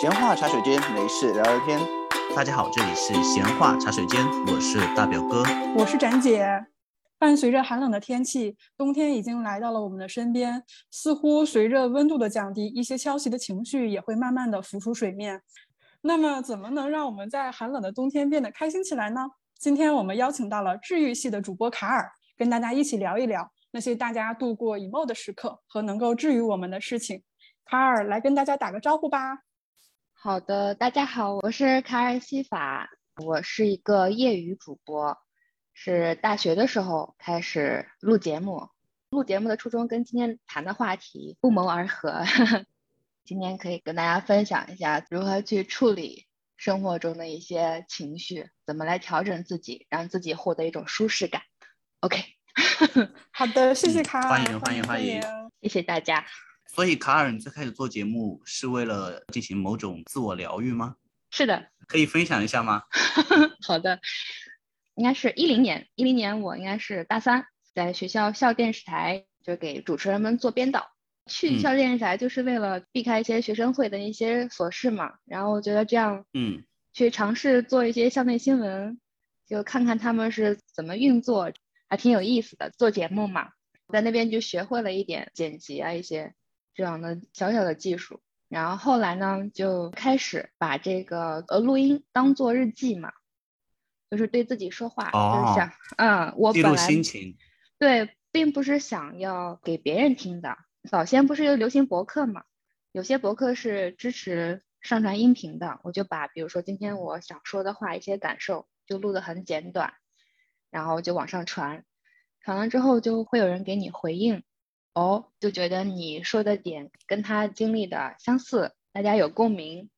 闲话茶水间，没事聊聊天。大家好，这里是闲话茶水间，我是大表哥，我是展姐。伴随着寒冷的天气，冬天已经来到了我们的身边。似乎随着温度的降低，一些消极的情绪也会慢慢的浮出水面。那么，怎么能让我们在寒冷的冬天变得开心起来呢？今天我们邀请到了治愈系的主播卡尔，跟大家一起聊一聊那些大家度过 emo 的时刻和能够治愈我们的事情。卡尔来跟大家打个招呼吧。好的，大家好，我是卡尔西法，我是一个业余主播，是大学的时候开始录节目，录节目的初衷跟今天谈的话题不谋而合。今天可以跟大家分享一下如何去处理。生活中的一些情绪，怎么来调整自己，让自己获得一种舒适感？OK，好的，谢谢卡尔，欢迎欢迎欢迎，谢谢大家。所以卡尔，你最开始做节目是为了进行某种自我疗愈吗？是的，可以分享一下吗？好的，应该是一零年，一零年我应该是大三，在学校校电视台就给主持人们做编导。去校电视台就是为了避开一些学生会的一些琐事嘛，然后我觉得这样，嗯，去尝试做一些校内新闻，就看看他们是怎么运作，还挺有意思的。做节目嘛，在那边就学会了一点剪辑啊，一些这样的小小的技术。然后后来呢，就开始把这个呃录音当做日记嘛，就是对自己说话，就是想，嗯，我本来心情，对，并不是想要给别人听的。早先不是有流行博客嘛？有些博客是支持上传音频的，我就把比如说今天我想说的话，一些感受就录得很简短，然后就往上传。传了之后就会有人给你回应，哦，就觉得你说的点跟他经历的相似，大家有共鸣，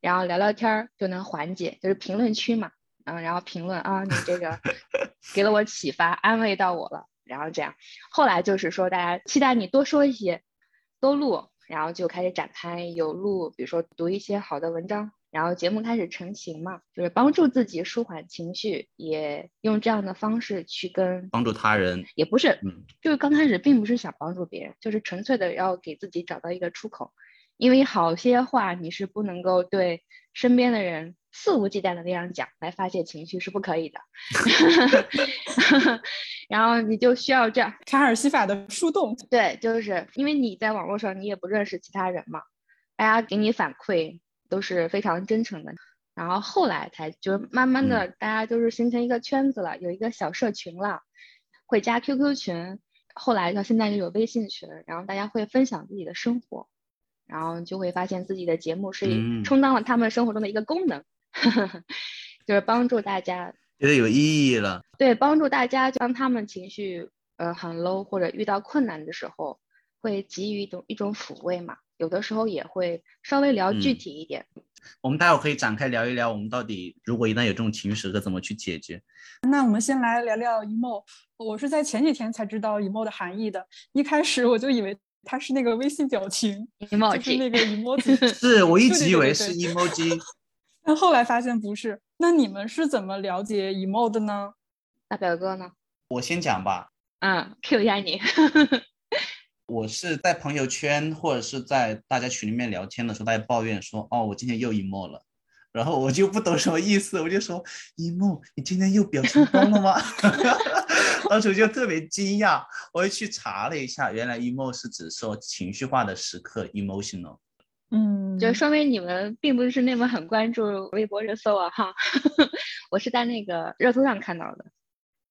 然后聊聊天儿就能缓解，就是评论区嘛，嗯，然后评论啊，你这个 给了我启发，安慰到我了。然后这样，后来就是说，大家期待你多说一些，多录，然后就开始展开有录，比如说读一些好的文章，然后节目开始成型嘛，就是帮助自己舒缓情绪，也用这样的方式去跟帮助他人，也不是，嗯，就是刚开始并不是想帮助别人，就是纯粹的要给自己找到一个出口，因为好些话你是不能够对身边的人。肆无忌惮的那样讲来发泄情绪是不可以的，然后你就需要这样卡尔西法的树洞，对，就是因为你在网络上你也不认识其他人嘛，大家给你反馈都是非常真诚的，然后后来才就慢慢的大家就是形成一个圈子了，有一个小社群了，会加 QQ 群，后来到现在就有微信群，然后大家会分享自己的生活，然后就会发现自己的节目是充当了他们生活中的一个功能。就是帮助大家觉得有意义了，对，帮助大家当他们情绪呃很 low 或者遇到困难的时候，会给予一种一种抚慰嘛。有的时候也会稍微聊具体一点。我们待会可以展开聊一聊，我们到底如果一旦有这种情绪时刻，怎么去解决？那我们先来聊聊 emo。我是在前几天才知道 emo 的含义的，一开始我就以为它是那个微信表情，emoji，就是那个 emoji。是我一直以为是 emoji。但后来发现不是，那你们是怎么了解 emo 的呢？大表哥呢？我先讲吧。嗯，Q 一下你。我是在朋友圈或者是在大家群里面聊天的时候，大家抱怨说：“哦，我今天又 emo 了。”然后我就不懂什么意思，我就说：“emo，你今天又表情包了吗？” 当时就特别惊讶，我又去查了一下，原来 emo 是指说情绪化的时刻，emotional。嗯，就说明你们并不是那么很关注微博热搜啊哈，我是在那个热搜上看到的，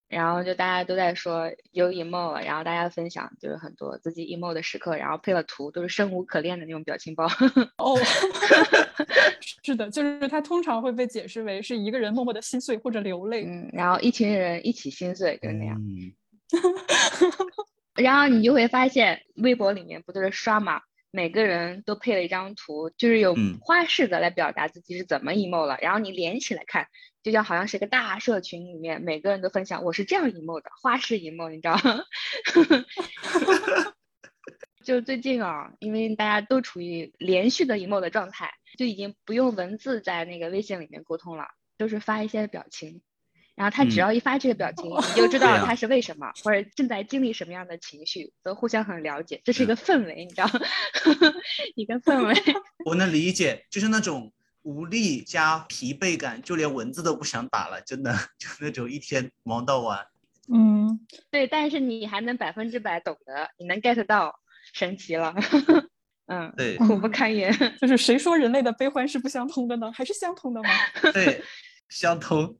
然后就大家都在说有 emo，然后大家分享就是很多自己 emo 的时刻，然后配了图，都是生无可恋的那种表情包。哦，是的，就是它通常会被解释为是一个人默默的心碎或者流泪，嗯，然后一群人一起心碎，就是那样。然后你就会发现微博里面不都是刷嘛？每个人都配了一张图，就是有花式的来表达自己是怎么 emo 了，然后你连起来看，就像好像是一个大社群里面，每个人都分享我是这样 emo 的，花式 emo，你知道吗？就最近啊，因为大家都处于连续的 emo 的状态，就已经不用文字在那个微信里面沟通了，都是发一些表情。然后他只嗯要一发这个表情，你就知道他是为什么，或者正在经历什么样的情绪，都互相很了解，这是一个氛围，你知道，一个氛围。我能理解，就是那种无力加疲惫感，就连文字都不想打了，真的 就那种一天忙到晚。嗯，对，但是你还能百分之百懂得，你能 get 到，神奇了。嗯，对苦不堪言。就是谁说人类的悲欢是不相通的呢？还是相通的吗？对，相通，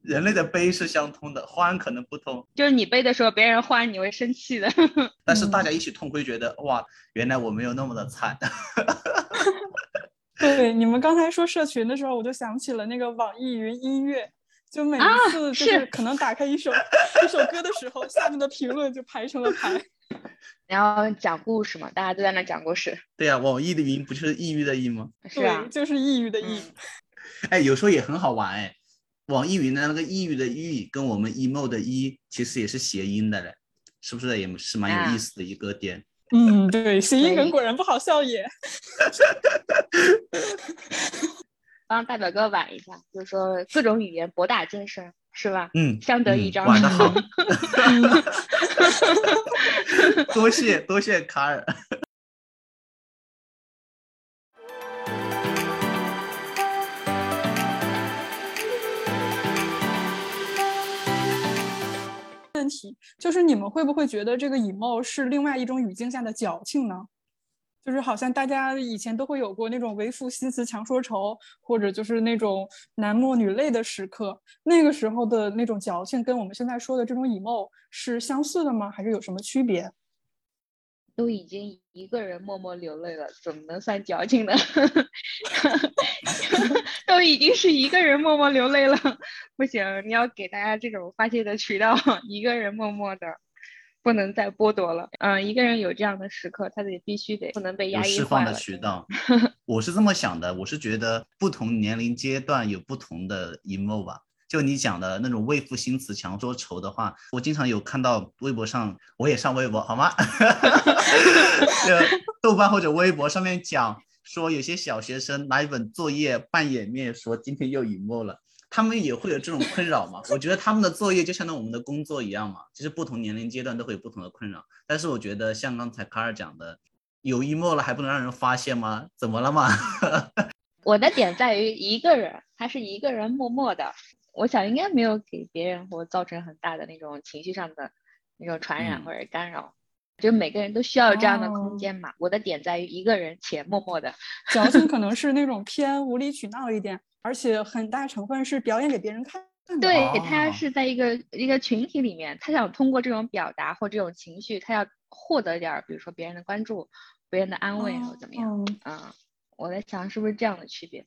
人类的悲是相通的，欢可能不通，就是你悲的时候，别人欢，你会生气的。但是大家一起痛会觉得哇，原来我没有那么的惨。对，你们刚才说社群的时候，我就想起了那个网易云音乐，就每一啊次就是是可能打开一首一首歌的时候，下面的评论就排成了排。然后讲故事嘛，大家都在那讲故事，对呀、网易的云不就是抑郁的抑吗？是啊，，就是抑郁的抑。嗯哎，有时候也很好玩哎。网易云的那个抑郁的郁跟我们 emo 的 e 其实也是谐音的嘞，是不是也是蛮有啊意思的一个点？嗯，对，谐音梗果然不好笑也。帮大表哥挽一下，就是说各种语言博大精深，是吧？嗯，嗯相得益彰。玩的好，多谢多谢卡尔。题就是你们会不会觉得这个以貌是另外一种语境下的矫情呢？就是好像大家以前都会有过那种为赋新词强说愁，或者就是那种男默女泪的时刻，那个时候的那种矫情，跟我们现在说的这种以貌是相似的吗？还是有什么区别？都已经一个人默默流泪了，怎么能算矫情呢？都已经是一个人默默流泪了，不行，你要给大家这种发泄的渠道，一个人默默的，不能再剥夺了。嗯，一个人有这样的时刻，他得必须得不能被压抑释放的。渠道。我是这么想的，我是觉得不同年龄阶段有不同的 emo 吧。就你讲的那种为赋新词强说愁的话，我经常有看到微博上，我也上微博好吗？就豆瓣或者微博上面讲说，有些小学生拿一本作业扮掩面说今天又 emo 了，他们也会有这种困扰嘛？我觉得他们的作业就相当于我们的工作一样嘛，就是不同年龄阶段都会有不同的困扰。但是我觉得像刚才卡尔讲的，有 emo 了还不能让人发现吗？怎么了嘛？我的点在于一个人，他是一个人默默的，我想应该没有给别人或造成很大的那种情绪上的那种传染嗯或者干扰。就每个人都需要这样的哦空间嘛。我的点在于一个人且默默的，矫情可能 是那种偏无理取闹一点，而且很大成分是表演给别人看的。对哦他是在一个一个群体里面，他想通过这种表达或这种情绪，他要获得点儿，比如说别人的关注、别人的安慰或怎么样。嗯嗯，我在想是不是这样的区别？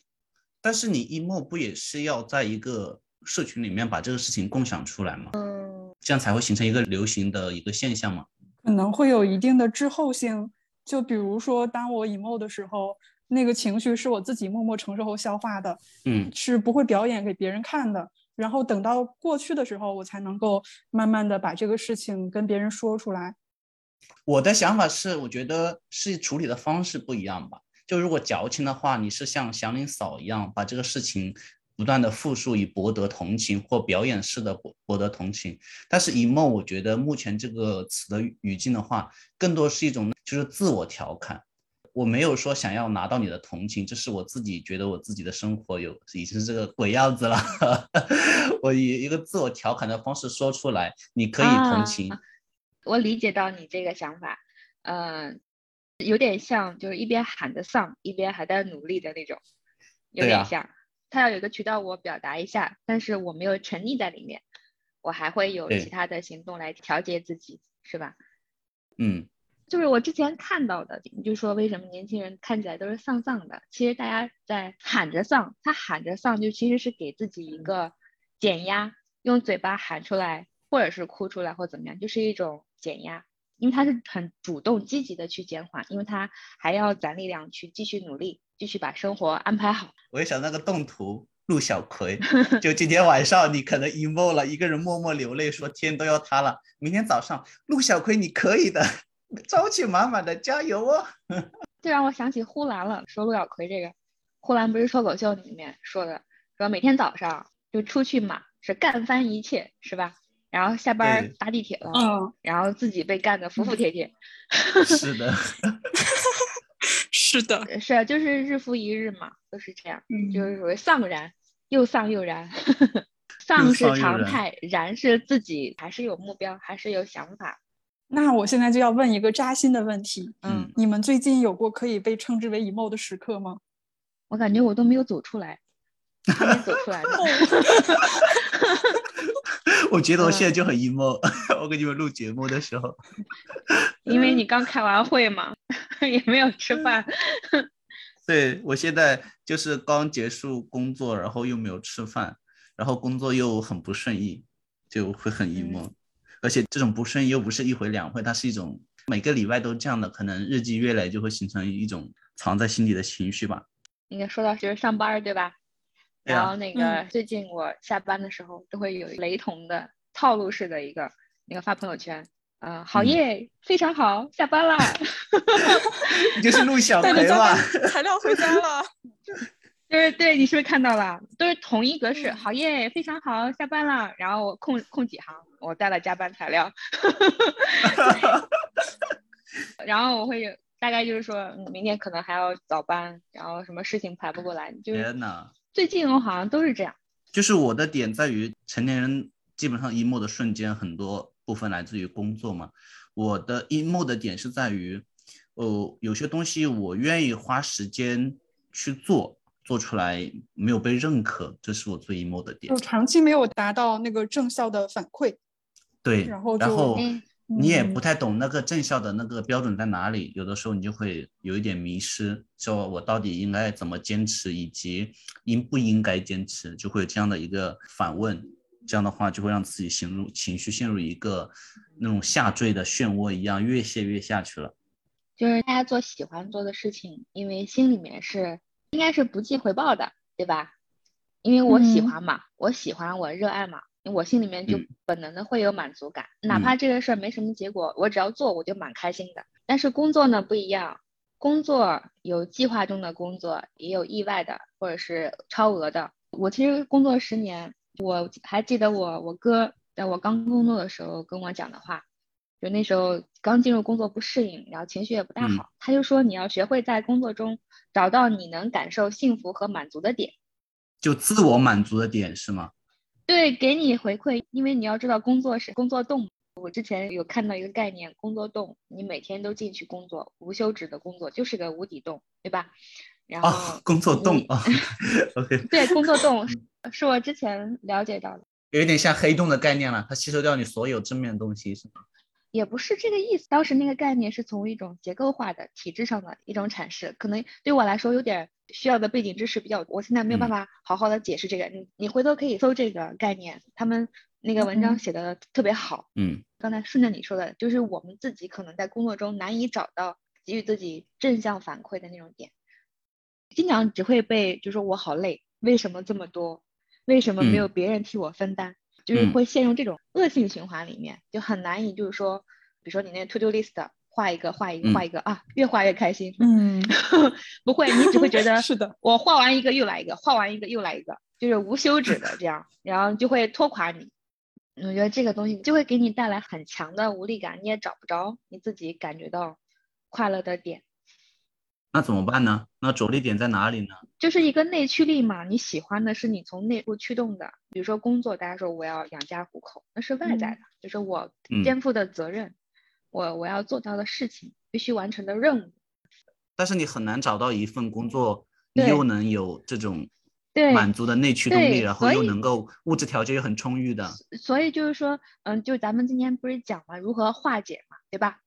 但是你 emo 不也是要在一个社群里面把这个事情共享出来嘛？嗯，这样才会形成一个流行的一个现象嘛？可能会有一定的滞后性。就比如说，当我 emo 的时候，那个情绪是我自己默默承受和消化的，嗯，是不会表演给别人看的。然后等到过去的时候，我才能够慢慢的把这个事情跟别人说出来。我的想法是，我觉得是处理的方式不一样吧。就如果矫情的话，你是像祥林嫂一样把这个事情不断的复述，以博得同情或表演式的博博得同情。但是 emo，我觉得目前这个词的语境的话，更多是一种就是自我调侃。我没有说想要拿到你的同情，这是我自己觉得我自己的生活有已经是这个鬼样子了，我以一个自我调侃的方式说出来，你可以同情。我理解到你这个想法，嗯、有点像就是一边喊着丧，一边还在努力的那种，有点像。他要有一个渠道我表达一下，但是我没有沉溺在里面，我还会有其他的行动来调节自己，是吧？嗯，就是我之前看到的，你就说为什么年轻人看起来都是丧丧的？其实大家在喊着丧，他喊着丧就其实是给自己一个减压，用嘴巴喊出来，或者是哭出来或怎么样，就是一种减压，因为他是很主动积极的去减缓，因为他还要攒力量去继续努力，继续把生活安排好。我也想那个动图，陆小葵，就今天晚上你可能 emo 了，一个人默默流泪，说天都要塌了。明天早上，陆小葵你可以的，朝气满满的，加油哦！这让我想起呼兰了，说陆小葵这个，呼兰不是脱口秀里面说的，说每天早上就出去嘛，是干翻一切，是吧？然后下班对搭地铁了，嗯，然后自己被干得服服帖帖。是的，是的，呃是啊，就是日复一日嘛，都是这样，嗯就是属于丧然，又丧又然。丧是丧又然常态，然是自己还是有目标，还是有想法。那我现在就要问一个扎心的问题：嗯，你们最近有过可以被称之为 emo 的时刻吗？我感觉我都没有走出来，还没走出来呢。我觉得我现在嗯就很 emo。我给你们录节目的时候，因为你刚开完会嘛，也没有吃饭。对我现在就是刚结束工作，然后又没有吃饭，然后工作又很不顺意，就会很 emo。而且这种不顺意又不是一回两回，它是一种每个礼拜都这样的，可能日积月累就会形成一种藏在心底的情绪吧。应该说到就是上班对吧？然后那个最近我下班的时候都会有雷同的套路式的一个那个发朋友圈，呃，好嗯耶，非常好，下班啦。你就是陆小带着加培嘛班？材料回家了。就是对你是不是看到了？都是同一格式，嗯好耶，非常好，下班了。然后我空空几行，我带了加班材料，然后我会有大概就是说，嗯明天可能还要早班，然后什么事情排不过来，就是天呐，最近我好像都是这样。就是我的点在于，成年人基本上 emo 的瞬间，很多部分来自于工作嘛。我的 emo 的点是在于，呃，有些东西我愿意花时间去做，做出来没有被认可，这是我最 emo 的点就。长期没有达到那个正效的反馈，对，然后就然后嗯你也嗯不太懂那个正效的那个标准在哪里，有的时候你就会有一点迷失，说我到底应该怎么坚持，以及应不应该坚持，就会有这样的一个反问。这样的话就会让自己陷入情绪陷入一个那种下坠的漩涡一样，越陷越下去了。就是大家做喜欢做的事情，因为心里面是应该是不计回报的，对吧？因为我喜嗯欢嘛，我喜欢，我热爱嘛，我心里面就嗯本能的会有满足感，哪嗯怕这个事儿没什么结果，我只要做我就蛮开心的。但是工作呢不一样，工作有计划中的工作，也有意外的或者是超额的。我其实工作十年，我还记得我我哥在我刚工作的时候跟我讲的话，就那时候刚进入工作不适应，然后情绪也不大嗯好，他就说你要学会在工作中找到你能感受幸福和满足的点，就自我满足的点是吗？对，给你回馈，因为你要知道工作是工作动。我之前有看到一个概念，工作洞，你每天都进去工作，无休止的工作就是个无底洞，对吧？然后哦，工作洞啊，OK，对，工作洞是是我之前了解到的。有一点像黑洞的概念了，它吸收掉你所有正面的东西是吗？也不是这个意思。当时那个概念是从一种结构化的体制上的一种阐释，可能对我来说有点需要的背景知识比较多，我现在没有办嗯法好好的解释这个。你你回头可以搜这个概念，他们那个文章嗯写的特别好。嗯刚才顺着你说的，就是我们自己可能在工作中难以找到给予自己正向反馈的那种点，经常只会被就说我好累，为什么这么多？为什么没有嗯别人替我分担？就是嗯会陷入这种恶性循环里面，就很难以就是说，比如说你那 to do list 画一个画一个嗯画一个、啊，越画越开心。嗯，不会，你只会觉得 是的，我画完一个又来一个，画完一个又来一个，就是无休止的这样，然后就会拖垮你。我觉得这个东西就会给你带来很强的无力感，你也找不着你自己感觉到快乐的点，那怎么办呢？那着力点在哪里呢？就是一个内驱力嘛。你喜欢的是你从内部驱动的，比如说工作，大家说我要养家糊口，那是外在的，就是我嗯肩负的责任，我我要做到的事情，必须完成的任务。但是你很难找到一份工作，你又能有这种对满足的内驱动力，然后又能够物质条件又很充裕的。所以就是说，嗯，就咱们今天不是讲了如何化解嘛，对吧？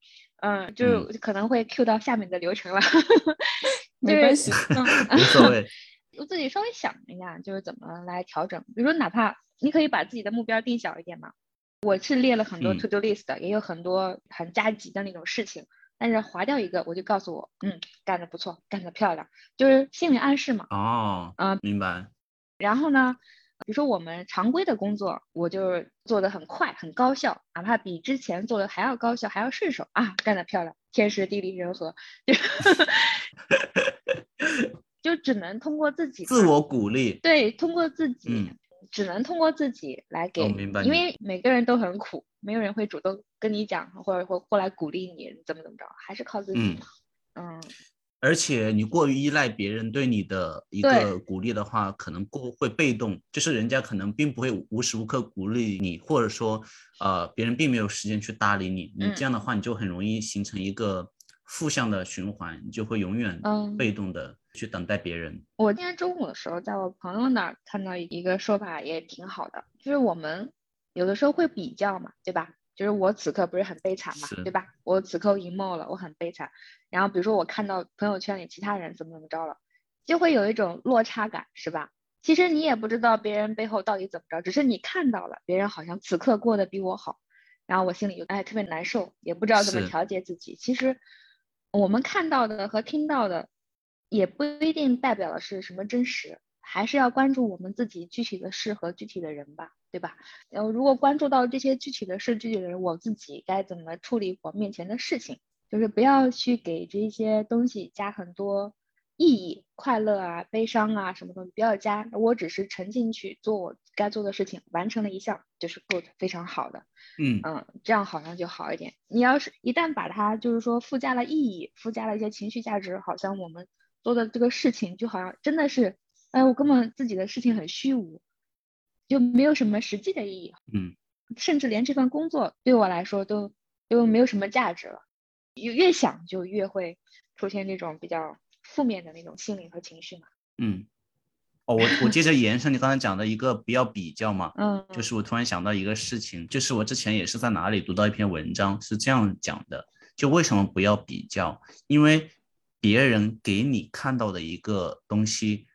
嗯，就可能会 Q 到下面的流程了，没关系。无所谓。我自己稍微想一下，就是怎么来调整。比如说，哪怕你可以把自己的目标定小一点嘛。我是列了很多嗯 to do list 的，也有很多很加急的那种事情，但是划掉一个，我就告诉我，嗯，干得不错，干得漂亮，就是心理暗示嘛。哦，嗯明白。然后呢，比如说我们常规的工作，我就是做的很快、很高效，哪怕比之前做的还要高效、还要顺手啊，干得漂亮，天时地利人和，就 就只能通过自己自我鼓励。对，通过自己嗯只能通过自己来给，明白因为每个人都很苦，没有人会主动跟你讲，或者或过来鼓励你怎么怎么着，还是靠自己嗯。嗯，而且你过于依赖别人对你的一个鼓励的话，可能过会被动，就是人家可能并不会无时无刻鼓励你，或者说呃别人并没有时间去搭理你，你嗯这样的话你就很容易形成一个负向的循环，你就会永远嗯被动的去等待别人。我今天中午的时候，在我朋友那儿看到一个说法也挺好的，就是我们有的时候会比较嘛，对吧？就是我此刻不是很悲惨嘛，对吧？我此刻 emo 了，我很悲惨。然后比如说我看到朋友圈里其他人怎么怎么着了，就会有一种落差感，是吧？其实你也不知道别人背后到底怎么着，只是你看到了别人好像此刻过得比我好，然后我心里就哎特别难受，也不知道怎么调节自己。其实我们看到的和听到的，也不一定代表的是什么真实，还是要关注我们自己具体的事和具体的人吧，对吧？然后如果关注到这些具体的事、具体的人，我自己该怎么处理我面前的事情，就是不要去给这些东西加很多意义，快乐啊、悲伤啊什么东西不要加，我只是沉浸去做我该做的事情，完成了一项就是 good，非常好的。嗯嗯，这样好像就好一点。你要是一旦把它就是说附加了意义，附加了一些情绪价值，好像我们做的这个事情就好像真的是，哎，我根本自己的事情很虚无，就没有什么实际的意义，嗯甚至连这份工作对我来说都都没有什么价值了。越越想就越会出现那种比较负面的那种心理和情绪嘛。嗯。哦，我我接着延伸你刚才讲的一个不要比较嘛，嗯，就是我突然想到一个事情，就是我之前也是在哪里读到一篇文章，是这样讲的，就为什么不要比较？因为别人给你看到的一个东西，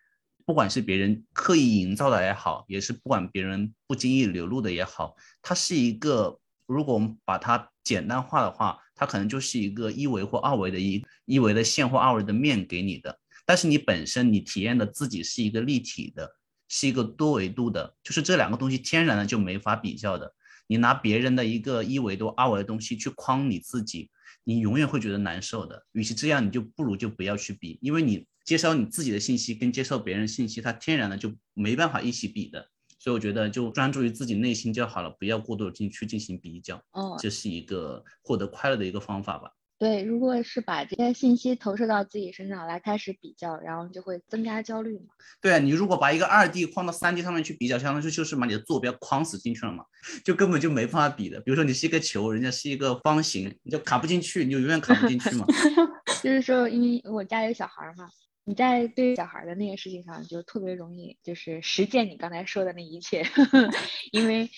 不管是别人刻意营造的也好，也是不管别人不经意流露的也好，它是一个，如果我们把它简单化的话，它可能就是一个一维或二维的一一维的线或二维的面给你的。但是你本身你体验的自己是一个立体的，是一个多维度的，就是这两个东西天然的就没法比较的。你拿别人的一个一维度、二维的东西去框你自己，你永远会觉得难受的。与其这样，你就不如就不要去比，因为你接收你自己的信息跟接受别人信息，它天然的就没办法一起比的。所以我觉得就专注于自己内心就好了，不要过度的进去进行比较，哦，这是一个获得快乐的一个方法吧。对，如果是把这些信息投射到自己身上来开始比较，然后就会增加焦虑嘛。对啊，你如果把一个二 D 框到三 D 上面去比较，相当于就是把你的坐标框死进去了嘛，就根本就没办法比的。比如说你是一个球，人家是一个方形，你就卡不进去，你就永远卡不进去嘛。就是说，因为我家有小孩儿嘛，你在对小孩儿的那个事情上就特别容易，就是实践你刚才说的那一切，因为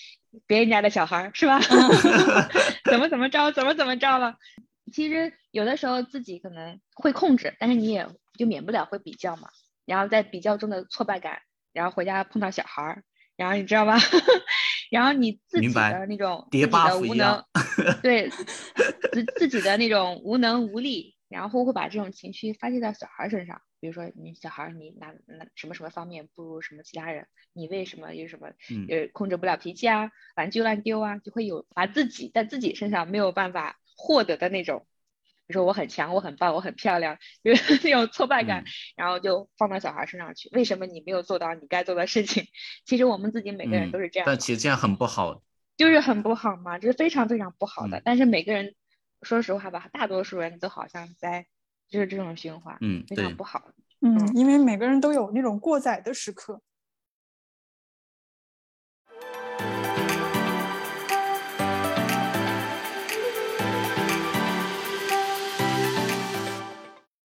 别人家的小孩儿是吧？怎么怎么着，怎么怎么着了。其实有的时候自己可能会控制，但是你也就免不了会比较嘛。然后在比较中的挫败感，然后回家碰到小孩儿，然后你知道吧？然后你自己的那种自叠己的无能，对自自己的那种无能无力，然后会把这种情绪发泄到小孩儿身上。比如说你小孩儿你哪哪什么什么方面不如什么其他人，你为什么有什么嗯呃控制不了脾气啊，玩具乱丢啊，就会有把自己在自己身上没有办法获得的那种，比如说我很强，我很棒，我很漂亮，就是那种挫败感，嗯然后就放到小孩身上去。为什么你没有做到你该做的事情？其实我们自己每个人嗯都是这样的，但其实这样很不好。就是很不好嘛，这是非常非常不好的。嗯但是每个人，说实话吧，大多数人都好像在就是这种循环，嗯，非常不好。嗯，嗯因为每个人都有那种过载的时刻。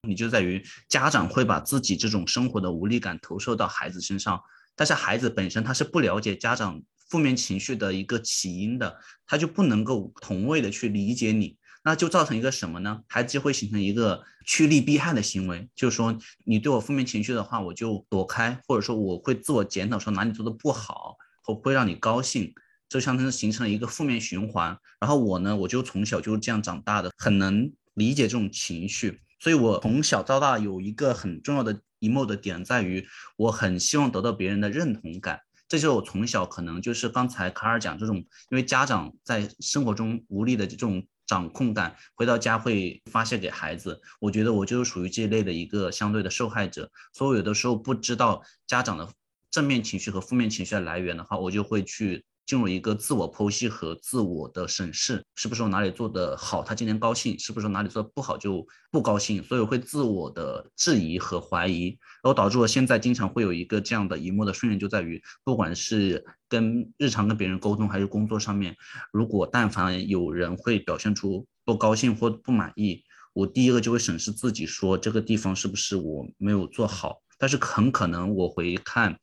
你就在于家长会把自己这种生活的无力感投射到孩子身上，但是孩子本身他是不了解家长负面情绪的一个起因的，他就不能够同位的去理解你，那就造成一个什么呢？孩子就会形成一个趋利避害的行为，就是说你对我负面情绪的话，我就躲开，或者说我会自我检讨说哪里做的不好，或会让你高兴。就相当于形成了一个负面循环，然后我呢，我就从小就是这样长大的，很能理解这种情绪，所以我从小到大有一个很重要的 emo 的点在于，我很希望得到别人的认同感。这就是我从小可能就是刚才卡尔讲这种，因为家长在生活中无力的这种掌控感，回到家会发泄给孩子。我觉得我就是属于这一类的一个相对的受害者，所以我有的时候不知道家长的正面情绪和负面情绪的来源的话，我就会去。进入一个自我剖析和自我的审视，是不是我哪里做的好，他今天高兴；是不是哪里做的不好就不高兴，所以会自我的质疑和怀疑，然后导致我现在经常会有一个这样的一幕的顺序，就在于不管是跟日常跟别人沟通，还是工作上面，如果但凡有人会表现出不高兴或不满意，我第一个就会审视自己，说这个地方是不是我没有做好，但是很可能我回看。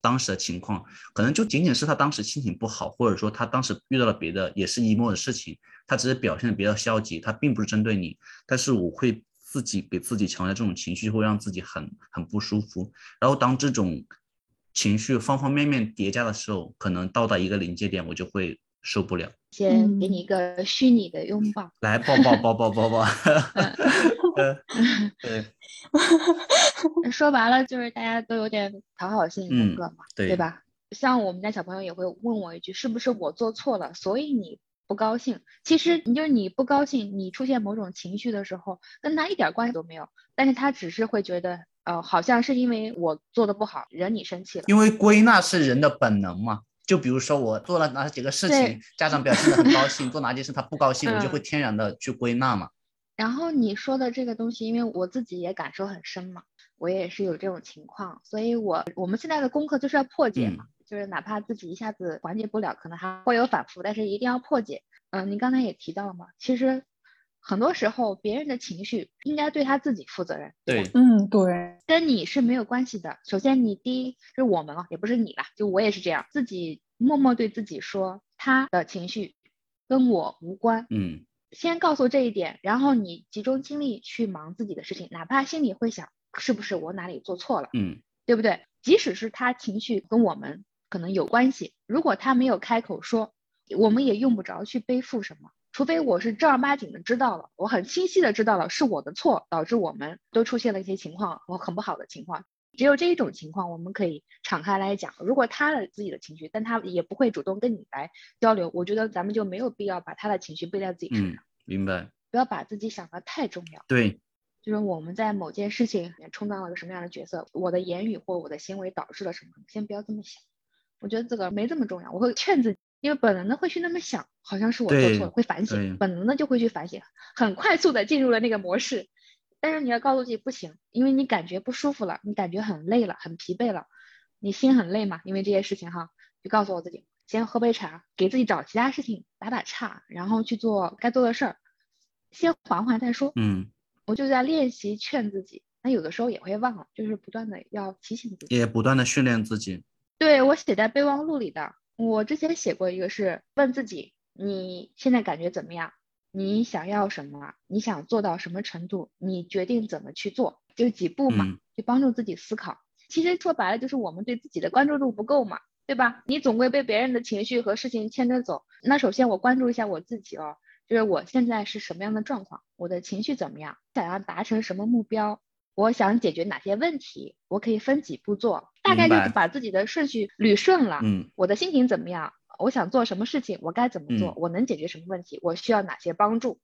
当时的情况可能就仅仅是他当时心情不好，或者说他当时遇到了别的也是 emo 的事情，他只是表现的比较消极，他并不是针对你。但是我会自己给自己强加这种情绪，会让自己很很不舒服。然后当这种情绪方方面面叠加的时候，可能到达一个临界点，我就会受不了。先给你一个虚拟的拥抱，来抱抱抱抱抱抱。对。说白了就是大家都有点讨好性风格嘛，对吧？像我们家小朋友也会问我一句，是不是我做错了，所以你不高兴？其实你就是你不高兴，你出现某种情绪的时候，跟他一点关系都没有。但是他只是会觉得，呃，好像是因为我做的不好，惹你生气了。因为归纳是人的本能嘛。就比如说我做了哪几个事情，家长表现的很高兴；做哪件事他不高兴，我就会天然的去归纳嘛。然后你说的这个东西，因为我自己也感受很深嘛，我也是有这种情况，所以我我们现在的功课就是要破解嘛，就是哪怕自己一下子缓解不了，可能还会有反复，但是一定要破解。嗯，您刚才也提到了嘛，其实很多时候别人的情绪应该对他自己负责任。对，嗯，对，跟你是没有关系的。首先，你第一是我们啊，也不是你啦，就我也是这样，自己默默对自己说，他的情绪跟我无关。嗯。先告诉这一点，然后你集中精力去忙自己的事情，哪怕心里会想是不是我哪里做错了，嗯，对不对？即使是他情绪跟我们可能有关系，如果他没有开口说，我们也用不着去背负什么，除非我是正儿八经的知道了，我很清晰的知道了是我的错导致我们都出现了一些情况，我很不好的情况。只有这一种情况，我们可以敞开来讲。如果他的自己的情绪，但他也不会主动跟你来交流，我觉得咱们就没有必要把他的情绪背在自己身上。明白。不要把自己想的太重要。对，就是我们在某件事情里面充当了个什么样的角色，我的言语或我的行为导致了什么，先不要这么想。我觉得自个没这么重要。我会劝自己，因为本能的会去那么想，好像是我做错了，会反省，本能的就会去反省，很快速的进入了那个模式。但是你要告诉自己不行，因为你感觉不舒服了，你感觉很累了，很疲惫了，你心很累嘛，因为这些事情哈，就告诉我自己，先喝杯茶，给自己找其他事情打打岔，然后去做该做的事儿，先缓缓再说。嗯，我就在练习劝自己，那有的时候也会忘了，就是不断的要提醒自己，也不断的训练自己。对我写在备忘录里的，我之前写过一个是问自己，你现在感觉怎么样？你想要什么？你想做到什么程度？你决定怎么去做，就几步嘛，就帮助自己思考。其实说白了，就是我们对自己的关注度不够嘛，对吧？你总归被别人的情绪和事情牵着走。那首先我关注一下我自己哦，就是我现在是什么样的状况，我的情绪怎么样，想要达成什么目标，我想解决哪些问题，我可以分几步做，大概就是把自己的顺序捋顺了。嗯，我的心情怎么样？我想做什么事情，我该怎么做？我能解决什么问题？我需要哪些帮助？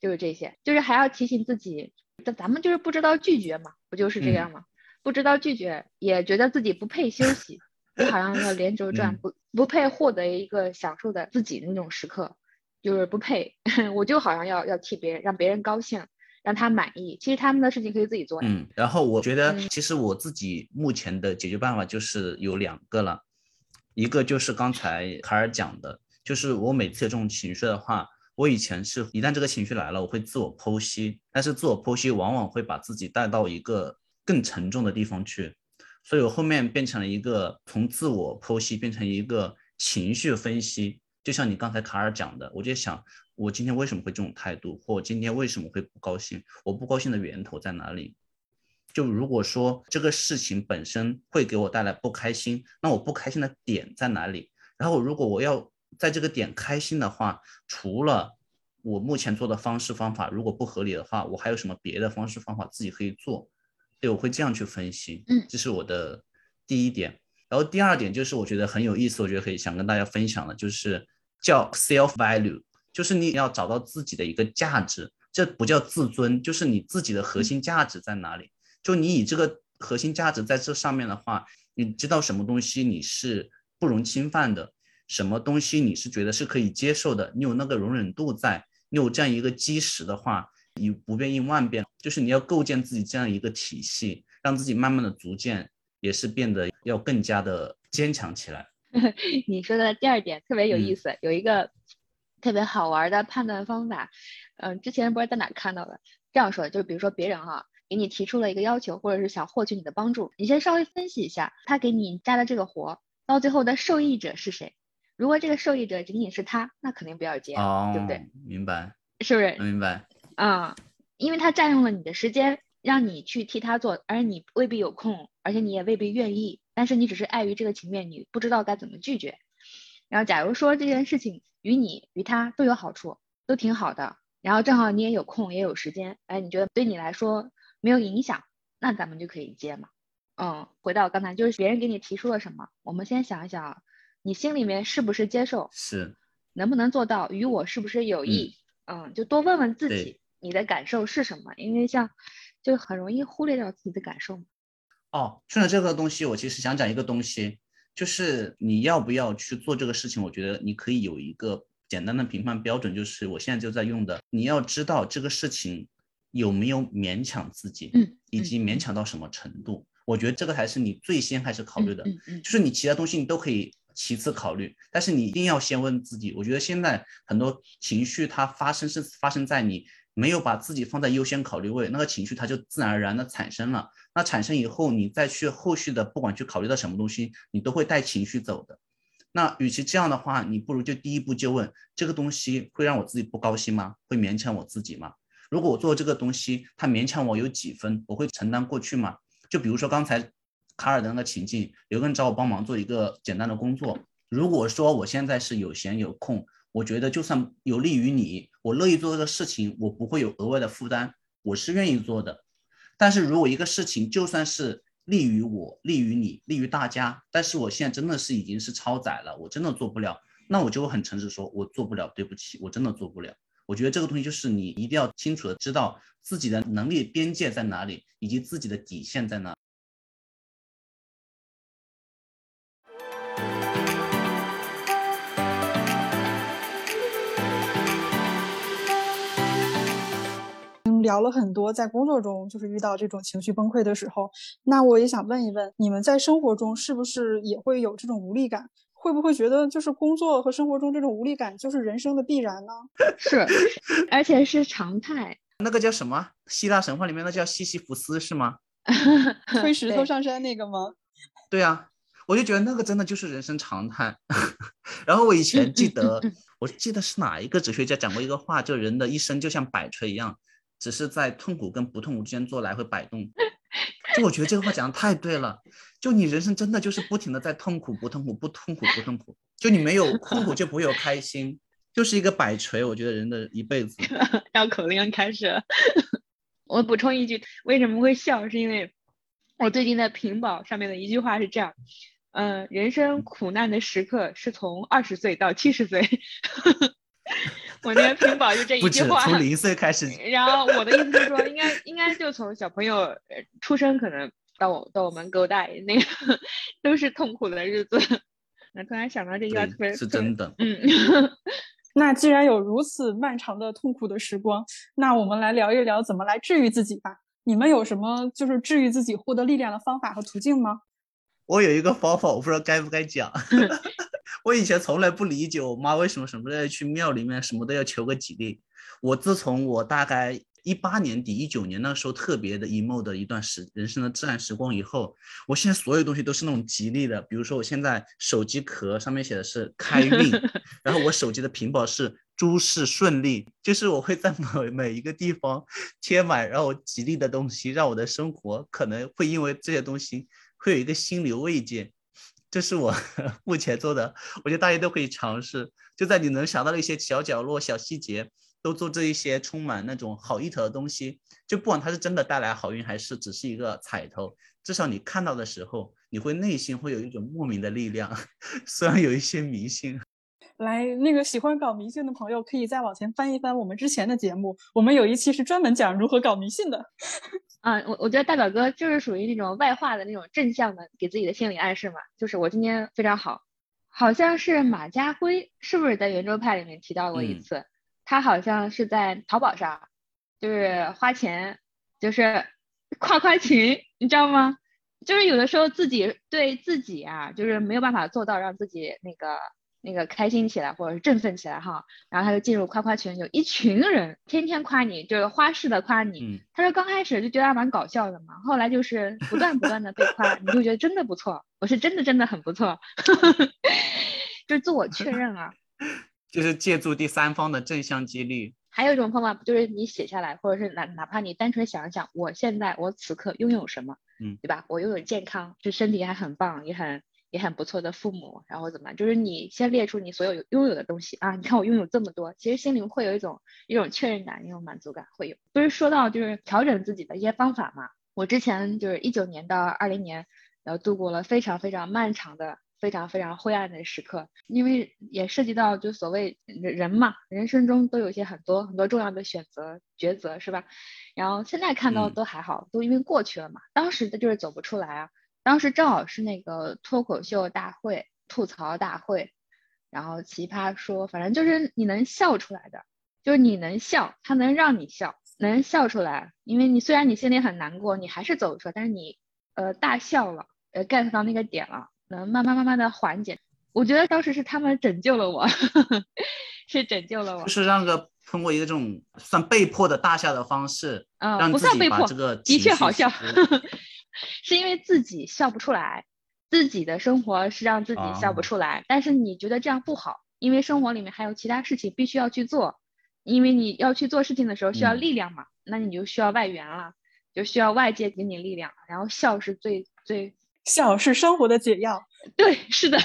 就是这些，就是还要提醒自己，咱咱们就是不知道拒绝嘛，不就是这样吗？不知道拒绝，也觉得自己不配休息，就好像要连轴转，不不配获得一个享受的自己的那种时刻，就是不配。我就好像要要替别人，让别人高兴，让他满意。其实他们的事情可以自己做。嗯，然后我觉得，其实我自己目前的解决办法就是有两个了。一个就是刚才卡尔讲的，就是我每次有这种情绪的话，我以前是一旦这个情绪来了，我会自我剖析，但是自我剖析往往会把自己带到一个更沉重的地方去，所以我后面变成了一个从自我剖析变成一个情绪分析，就像你刚才卡尔讲的，我就想我今天为什么会这种态度，或我今天为什么会不高兴，我不高兴的源头在哪里？就如果说这个事情本身会给我带来不开心，那我不开心的点在哪里？然后如果我要在这个点开心的话，除了我目前做的方式方法如果不合理的话，我还有什么别的方式方法自己可以做？对，我会这样去分析。嗯，这是我的第一点。然后第二点就是我觉得很有意思，我觉得可以想跟大家分享的，就是叫 self value，就是你要找到自己的一个价值，这不叫自尊，就是你自己的核心价值在哪里。就你以这个核心价值在这上面的话，你知道什么东西你是不容侵犯的，什么东西你是觉得是可以接受的，你有那个容忍度在，你有这样一个基石的话，以不变应万变，就是你要构建自己这样一个体系，让自己慢慢的逐渐也是变得要更加的坚强起来。你说的第二点特别有意思，有一个特别好玩的判断方法，嗯，之前不知道在哪看到的，这样说的，就比如说别人哈给你提出了一个要求，或者是想获取你的帮助，你先稍微分析一下，他给你加的这个活，到最后的受益者是谁？如果这个受益者仅仅是他，那肯定不要接，对不对？明白，是不是？明白。啊，因为他占用了你的时间，让你去替他做，而你未必有空，而且你也未必愿意。但是你只是碍于这个情面，你不知道该怎么拒绝。然后，假如说这件事情与你与他都有好处，都挺好的，然后正好你也有空也有时间，哎，你觉得对你来说没有影响，那咱们就可以接嘛。嗯，回到刚才，就是别人给你提出了什么，我们先想一想，你心里面是不是接受？是，能不能做到？与我是不是有益？嗯，就多问问自己，你的感受是什么？因为像，就很容易忽略掉自己的感受嘛。哦，顺着这个东西，我其实想讲一个东西，就是你要不要去做这个事情？我觉得你可以有一个简单的评判标准，就是我现在就在用的。你要知道这个事情有没有勉强自己，嗯，以及勉强到什么程度。我觉得这个才是你最先开始考虑的。就是你其他东西你都可以其次考虑，但是你一定要先问自己。我觉得现在很多情绪它发生是发生在你。没有把自己放在优先考虑位，那个情绪它就自然而然的产生了。那产生以后，你再去后续的，不管去考虑到什么东西，你都会带情绪走的。那与其这样的话，你不如就第一步就问这个东西会让我自己不高兴吗？会勉强我自己吗？如果我做这个东西，它勉强我有几分，我会承担过去吗？就比如说刚才卡尔的那个情境，有个人找我帮忙做一个简单的工作，如果说我现在是有闲有空。我觉得就算有利于你，我乐意做这个事情，我不会有额外的负担，我是愿意做的。但是如果一个事情就算是利于我、利于你、利于大家，但是我现在真的是已经是超载了，我真的做不了，那我就会很诚实说，我做不了，对不起，我真的做不了。我觉得这个东西就是你一定要清楚的知道自己的能力边界在哪里，以及自己的底线在哪。聊了很多，在工作中就是遇到这种情绪崩溃的时候，那我也想问一问，你们在生活中是不是也会有这种无力感？会不会觉得就是工作和生活中这种无力感就是人生的必然呢？是，而且是常态。那个叫什么？希腊神话里面那叫西西弗斯是吗？推石头上山那个吗？对啊，我就觉得那个真的就是人生常态。然后我以前记得，我记得是哪一个哲学家讲过一个话，就人的一生就像摆锤一样。只是在痛苦跟不痛苦之间做来回摆动，就我觉得这个话讲的太对了。就你人生真的就是不停的在痛苦不痛苦不痛苦不痛苦，就你没有痛苦就不会有开心，就是一个摆锤。我觉得人的一辈子 绕口令开始了，我补充一句，为什么会笑？是因为我最近在屏保上面的一句话是这样：嗯，人生苦难的时刻是从二十岁到七十岁。我那个屏保就这一句话，从零岁开始。然后我的意思是说，应该应该就从小朋友出生，可能到我到我们狗带那个都是痛苦的日子。那突然想到这句话，特别是真的。嗯，那既然有如此漫长的痛苦的时光，那我们来聊一聊怎么来治愈自己吧。你们有什么就是治愈自己、获得力量的方法和途径吗？我有一个方法，我不知道该不该讲。我以前从来不理解我妈为什么什么都要去庙里面，什么都要求个吉利。我自从我大概一八年底、一九年那时候特别的 emo 的一段时人生的自然时光以后，我现在所有东西都是那种吉利的。比如说，我现在手机壳上面写的是开运，然后我手机的屏保是诸事顺利，就是我会在每每一个地方贴满然后吉利的东西，让我的生活可能会因为这些东西会有一个心理慰藉。这是我 目前做的，我觉得大家都可以尝试，就在你能想到的一些小角落、小细节，都做这一些充满那种好意头的东西。就不管它是真的带来好运，还是只是一个彩头，至少你看到的时候，你会内心会有一种莫名的力量。虽然有一些迷信，来，那个喜欢搞迷信的朋友，可以再往前翻一翻我们之前的节目，我们有一期是专门讲如何搞迷信的。啊，我我觉得大表哥就是属于那种外化的那种正向的给自己的心理暗示嘛，就是我今天非常好，好像是马家辉是不是在圆桌派里面提到过一次？他好像是在淘宝上，就是花钱，就是 夸夸群，你知道吗？就是有的时候自己对自己啊，就是没有办法做到让自己那个。那个开心起来或者是振奋起来哈，然后他就进入夸夸群，有一群人天天夸你，就是花式的夸你。他说刚开始就觉得还蛮搞笑的嘛，后来就是不断不断的被夸，你就觉得真的不错，我是真的真的很不错，就是自我确认啊。就是借助第三方的正向激励。还有一种方法，就是你写下来，或者是哪哪怕你单纯想一想，我现在我此刻拥有什么，嗯，对吧？我拥有健康，就身体还很棒，也很。也很不错的父母，然后怎么？就是你先列出你所有拥有的东西啊！你看我拥有这么多，其实心里会有一种一种确认感，一种满足感，会有。不是说到就是调整自己的一些方法嘛？我之前就是一九年到二零年，然后度过了非常非常漫长的、非常非常灰暗的时刻，因为也涉及到就所谓人嘛，人生中都有一些很多很多重要的选择抉择，是吧？然后现在看到都还好，都因为过去了嘛。当时的就是走不出来啊。当时正好是那个脱口秀大会、吐槽大会，然后奇葩说，反正就是你能笑出来的，就是你能笑，他能让你笑，能笑出来。因为你虽然你心里很难过，你还是走不出来，但是你呃大笑了，呃 get 到那个点了，能慢慢慢慢的缓解。我觉得当时是他们拯救了我，是拯救了我，就是让个通过一个这种算被迫的大笑的方式，嗯，不算被迫，的确好笑。是因为自己笑不出来，自己的生活是让自己笑不出来，但是你觉得这样不好，因为生活里面还有其他事情必须要去做，因为你要去做事情的时候需要力量嘛，那你就需要外援了，就需要外界给你力量，然后笑是最最 笑是生活的解药，对，是的，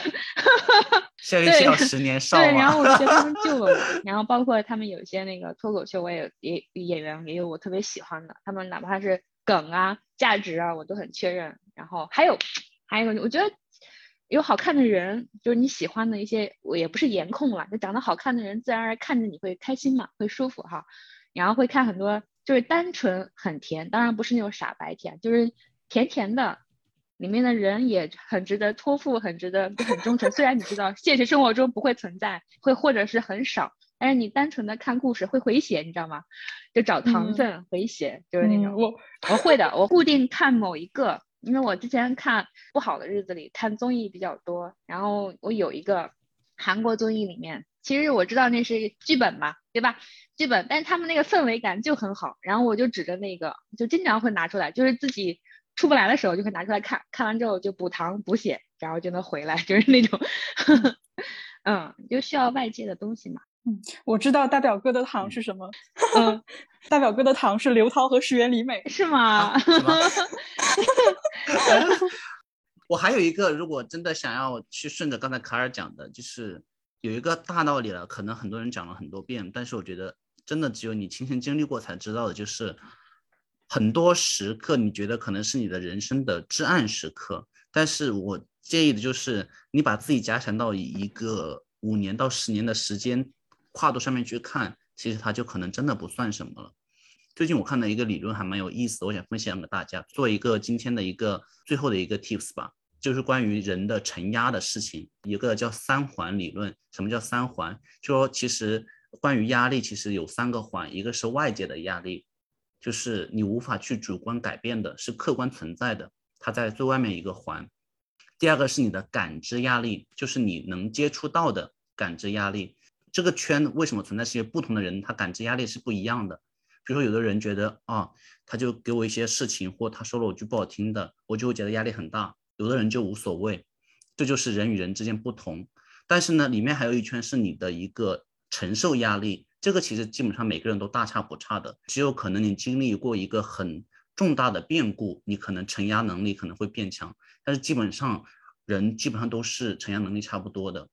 笑一笑十年少对，然后我觉得他们救了我，然后包括他们有一些那个脱口秀，我也也演员也有我特别喜欢的，他们哪怕是。梗啊，价值啊，我都很确认。然后还有，还有，我觉得有好看的人，就是你喜欢的一些，我也不是颜控了，就长得好看的人，自然而然看着你会开心嘛，会舒服哈。然后会看很多，就是单纯很甜，当然不是那种傻白甜，就是甜甜的，里面的人也很值得托付，很值得，很忠诚。虽然你知道现实生活中不会存在，会或者是很少。但是你单纯的看故事会回血，你知道吗？就找糖分回血，就是那种。我我会的，我固定看某一个，因为我之前看不好的日子里看综艺比较多，然后我有一个韩国综艺里面，其实我知道那是剧本嘛，对吧？剧本，但是他们那个氛围感就很好，然后我就指着那个，就经常会拿出来，就是自己出不来的时候就会拿出来看，看完之后就补糖补血，然后就能回来，就是那种，嗯，就需要外界的东西嘛。嗯，我知道大表哥的糖是什么。嗯，大表哥的糖是刘涛和石原里美，是吗？我还有一个，如果真的想要去顺着刚才卡尔讲的，就是有一个大道理了，可能很多人讲了很多遍，但是我觉得真的只有你亲身经历过才知道的，就是很多时刻你觉得可能是你的人生的至暗时刻，但是我建议的就是你把自己假想到一个五年到十年的时间。跨度上面去看，其实它就可能真的不算什么了。最近我看到一个理论还蛮有意思的，我想分享给大家，做一个今天的一个最后的一个 tips 吧，就是关于人的承压的事情，一个叫三环理论。什么叫三环？就说其实关于压力，其实有三个环，一个是外界的压力，就是你无法去主观改变的，是客观存在的，它在最外面一个环。第二个是你的感知压力，就是你能接触到的感知压力。这个圈为什么存在？是因为不同的人他感知压力是不一样的。比如说，有的人觉得啊，他就给我一些事情，或他说了我句不好听的，我就会觉得压力很大。有的人就无所谓，这就是人与人之间不同。但是呢，里面还有一圈是你的一个承受压力，这个其实基本上每个人都大差不差的。只有可能你经历过一个很重大的变故，你可能承压能力可能会变强。但是基本上人基本上都是承压能力差不多的。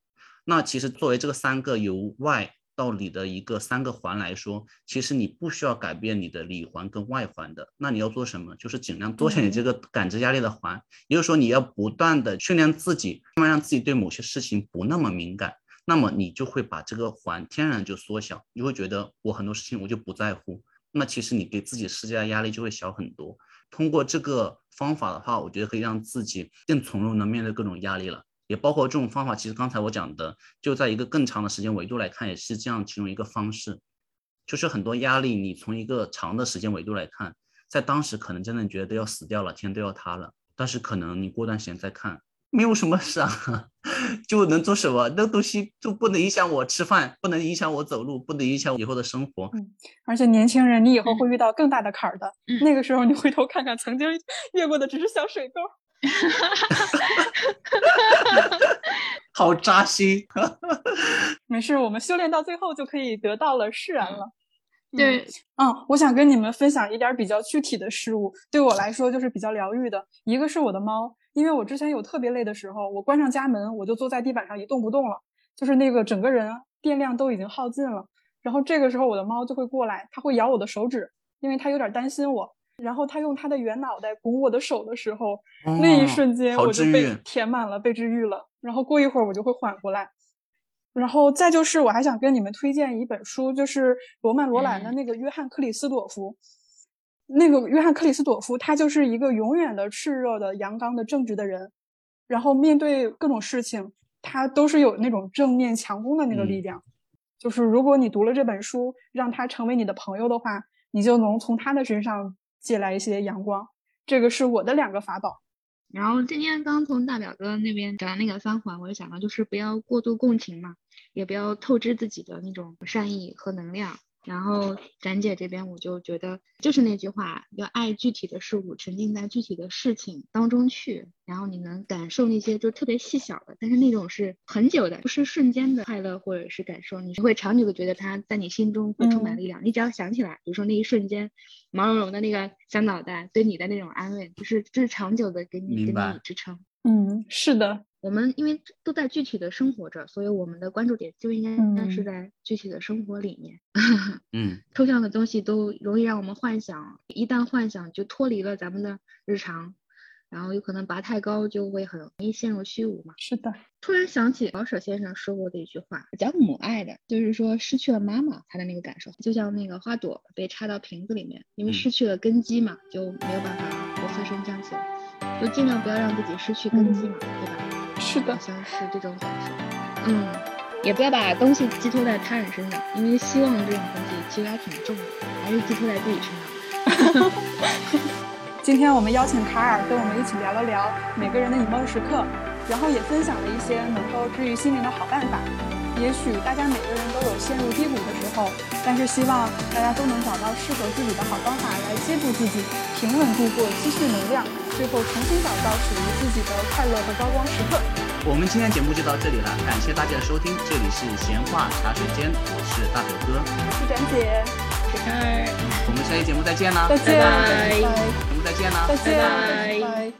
那其实作为这个三个由外到里的一个三个环来说，其实你不需要改变你的里环跟外环的。那你要做什么？就是尽量多选你这个感知压力的环，也就是说你要不断的训练自己，慢慢让自己对某些事情不那么敏感。那么你就会把这个环天然就缩小，你会觉得我很多事情我就不在乎。那其实你给自己施加的压力就会小很多。通过这个方法的话，我觉得可以让自己更从容的面对各种压力了。也包括这种方法，其实刚才我讲的，就在一个更长的时间维度来看，也是这样其中一个方式。就是很多压力，你从一个长的时间维度来看，在当时可能真的觉得都要死掉了，天都要塌了。但是可能你过段时间再看，没有什么事啊，就能做什么？那东西就不能影响我吃饭，不能影响我走路，不能影响我以后的生活。嗯，而且年轻人，你以后会遇到更大的坎儿的。嗯，那个时候你回头看看，曾经越过的只是小水沟。哈哈哈！好扎心。没事，我们修炼到最后就可以得到了释然了。对，嗯，我想跟你们分享一点比较具体的事物，对我来说就是比较疗愈的。一个是我的猫，因为我之前有特别累的时候，我关上家门，我就坐在地板上一动不动了，就是那个整个人电量都已经耗尽了。然后这个时候我的猫就会过来，它会咬我的手指，因为它有点担心我。然后他用他的圆脑袋拱我的手的时候，那一瞬间我就被填满了，被治愈了。然后过一会儿我就会缓过来。然后再就是，我还想跟你们推荐一本书，就是罗曼·罗兰的那个约翰·克里斯朵夫。那个约翰·克里斯朵夫，他就是一个永远的炽热的、阳刚的、正直的人。然后面对各种事情，他都是有那种正面强攻的那个力量。就是如果你读了这本书，让他成为你的朋友的话，你就能从他的身上。借来一些阳光，这个是我的两个法宝。然后今天刚从大表哥那边讲那个三环，我就想到就是不要过度共情嘛，也不要透支自己的那种善意和能量。然后展姐这边，我就觉得就是那句话，要爱具体的事物，沉浸在具体的事情当中去，然后你能感受那些就特别细小的，但是那种是很久的，不是瞬间的快乐或者是感受，你是会长久的觉得它在你心中会充满力量。你只要想起来，比如说那一瞬间，毛茸茸的那个小脑袋对你的那种安慰，就是这是长久的给你给你支撑。嗯，是的。我们因为都在具体的生活着，所以我们的关注点就应该是在具体的生活里面。嗯，抽象的东西都容易让我们幻想，一旦幻想就脱离了咱们的日常，然后有可能拔太高就会很容易陷入虚无嘛。是的。突然想起老舍先生说过的一句话，讲母爱的，就是说失去了妈妈他的那个感受，就像那个花朵被插到瓶子里面，因为失去了根基嘛，就没有办法活色生香起来，就尽量不要让自己失去根基嘛，对吧？是的，好像是这种感受。嗯，也不要把东西寄托在他人身上，因为希望这种东西其实还挺重的，还是寄托在自己身上。今天我们邀请卡尔跟我们一起聊了聊每个人的以梦时刻，然后也分享了一些能够治愈心灵的好办法。也许大家每个人都有陷入低谷的时候，但是希望大家都能找到适合自己的好方法来接住自己，平稳度过，积蓄能量。最后重新找到属于自己的快乐和高光时刻。我们今天节目就到这里了，感谢大家的收听，这里是闲话茶水间，我是大表哥，我是展姐，我是凯儿，我们下期节目再见啦，再见，拜拜，节目再见啦，再见，拜拜。